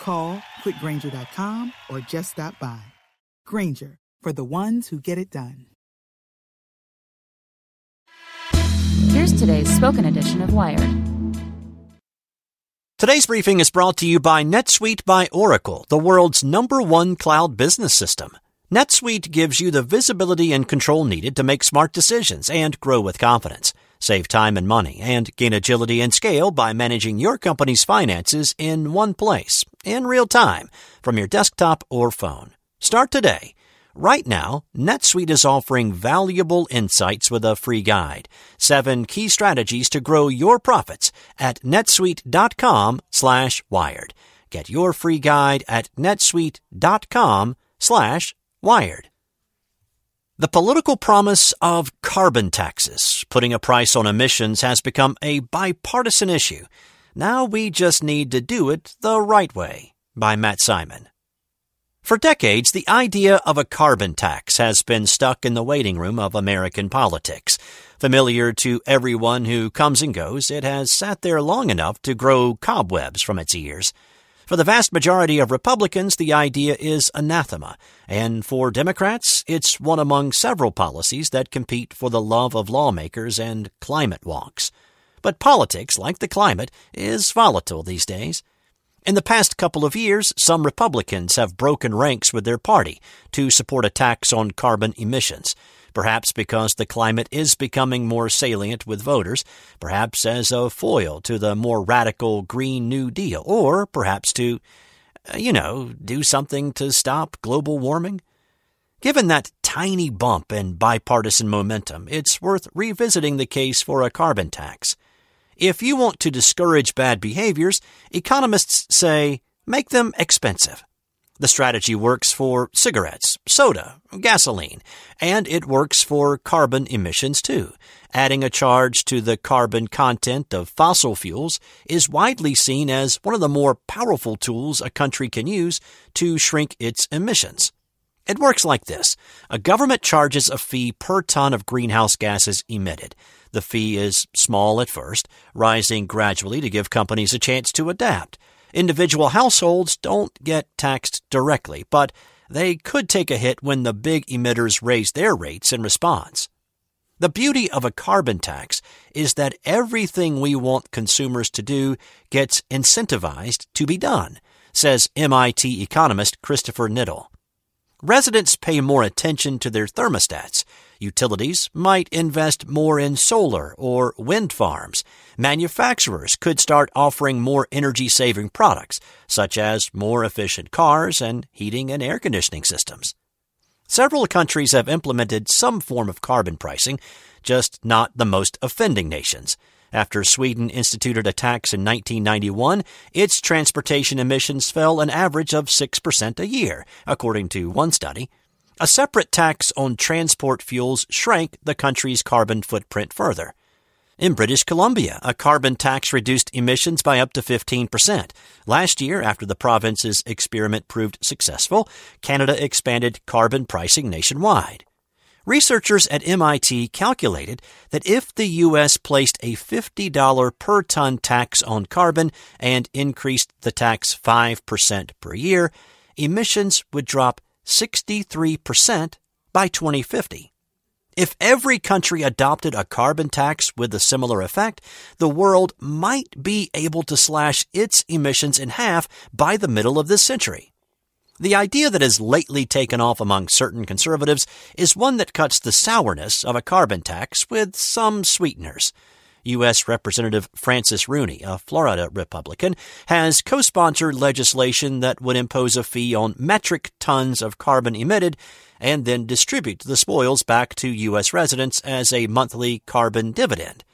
Call click grainger.com or just stop by. Grainger, for the ones who get it done. Here's today's spoken edition of Wired. Today's briefing is brought to you by NetSuite by Oracle, the world's number one cloud business system. NetSuite gives you the visibility and control needed to make smart decisions and grow with confidence. Save time and money and gain agility and scale by managing your company's finances in one place, in real time, from your desktop or phone. Start today. Right now, NetSuite is offering valuable insights with a free guide. Seven key strategies to grow your profits at netsuite.com slash wired. Get your free guide at netsuite.com slash wired. The political promise of carbon taxes, putting a price on emissions, has become a bipartisan issue. Now we just need to do it the right way. By Matt Simon. For decades, the idea of a carbon tax has been stuck in the waiting room of American politics. Familiar to everyone who comes and goes, it has sat there long enough to grow cobwebs from its ears. For the vast majority of Republicans, the idea is anathema, and for Democrats, it's one among several policies that compete for the love of lawmakers and climate hawks. But politics, like the climate, is volatile these days. In the past couple of years, some Republicans have broken ranks with their party to support a tax on carbon emissions, perhaps because the climate is becoming more salient with voters, perhaps as a foil to the more radical Green New Deal, or perhaps to, uh, you know, do something to stop global warming. Given that tiny bump in bipartisan momentum, it's worth revisiting the case for a carbon tax. If you want to discourage bad behaviors, economists say make them expensive. The strategy works for cigarettes, soda, gasoline, and it works for carbon emissions too. Adding a charge to the carbon content of fossil fuels is widely seen as one of the more powerful tools a country can use to shrink its emissions. It works like this. A government charges a fee per ton of greenhouse gases emitted. The fee is small at first, rising gradually to give companies a chance to adapt. Individual households don't get taxed directly, but they could take a hit when the big emitters raise their rates in response. The beauty of a carbon tax is that everything we want consumers to do gets incentivized to be done, says MIT economist Christopher Knittel. Residents pay more attention to their thermostats. Utilities might invest more in solar or wind farms. Manufacturers could start offering more energy saving products, such as more efficient cars and heating and air conditioning systems. Several countries have implemented some form of carbon pricing, just not the most offending nations. After Sweden instituted a tax in 1991, its transportation emissions fell an average of 6% a year, according to one study. A separate tax on transport fuels shrank the country's carbon footprint further. In British Columbia, a carbon tax reduced emissions by up to 15%. Last year, after the province's experiment proved successful, Canada expanded carbon pricing nationwide. Researchers at MIT calculated that if the U.S. placed a $50 per ton tax on carbon and increased the tax 5% per year, emissions would drop 63% by 2050. If every country adopted a carbon tax with a similar effect, the world might be able to slash its emissions in half by the middle of this century. The idea that has lately taken off among certain conservatives is one that cuts the sourness of a carbon tax with some sweeteners. U.S. Representative Francis Rooney, a Florida Republican, has co sponsored legislation that would impose a fee on metric tons of carbon emitted and then distribute the spoils back to U.S. residents as a monthly carbon dividend.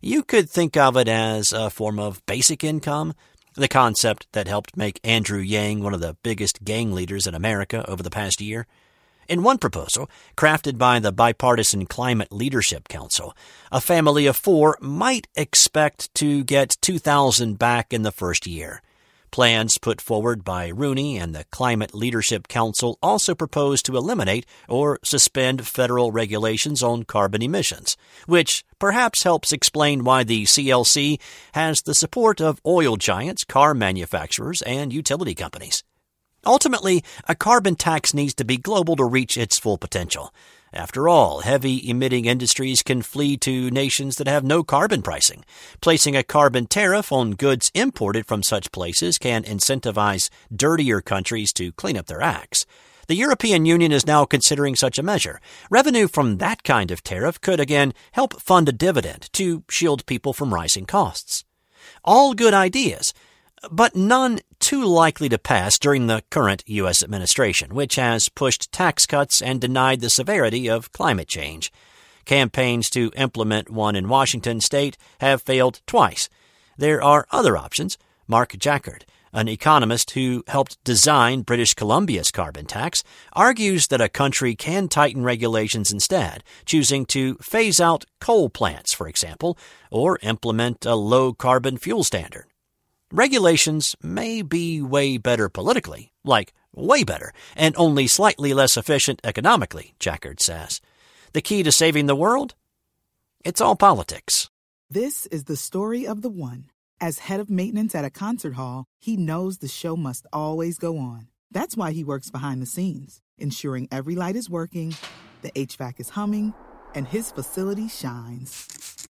You could think of it as a form of basic income, the concept that helped make Andrew Yang one of the biggest gang leaders in America over the past year. In one proposal, crafted by the Bipartisan Climate Leadership Council, a family of four might expect to get 2000 back in the first year. Plans put forward by Rooney and the Climate Leadership Council also propose to eliminate or suspend federal regulations on carbon emissions, which perhaps helps explain why the CLC has the support of oil giants, car manufacturers, and utility companies. Ultimately, a carbon tax needs to be global to reach its full potential. After all, heavy emitting industries can flee to nations that have no carbon pricing. Placing a carbon tariff on goods imported from such places can incentivize dirtier countries to clean up their acts. The European Union is now considering such a measure. Revenue from that kind of tariff could again help fund a dividend to shield people from rising costs. All good ideas, but none too likely to pass during the current U.S. administration, which has pushed tax cuts and denied the severity of climate change. Campaigns to implement one in Washington state have failed twice. There are other options. Mark Jaccard, an economist who helped design British Columbia's carbon tax, argues that a country can tighten regulations instead, choosing to phase out coal plants, for example, or implement a low carbon fuel standard. Regulations may be way better politically, like way better, and only slightly less efficient economically, Jaccard says. The key to saving the world? It's all politics. This is the story of the one. As head of maintenance at a concert hall, he knows the show must always go on. That's why he works behind the scenes, ensuring every light is working, the HVAC is humming, and his facility shines.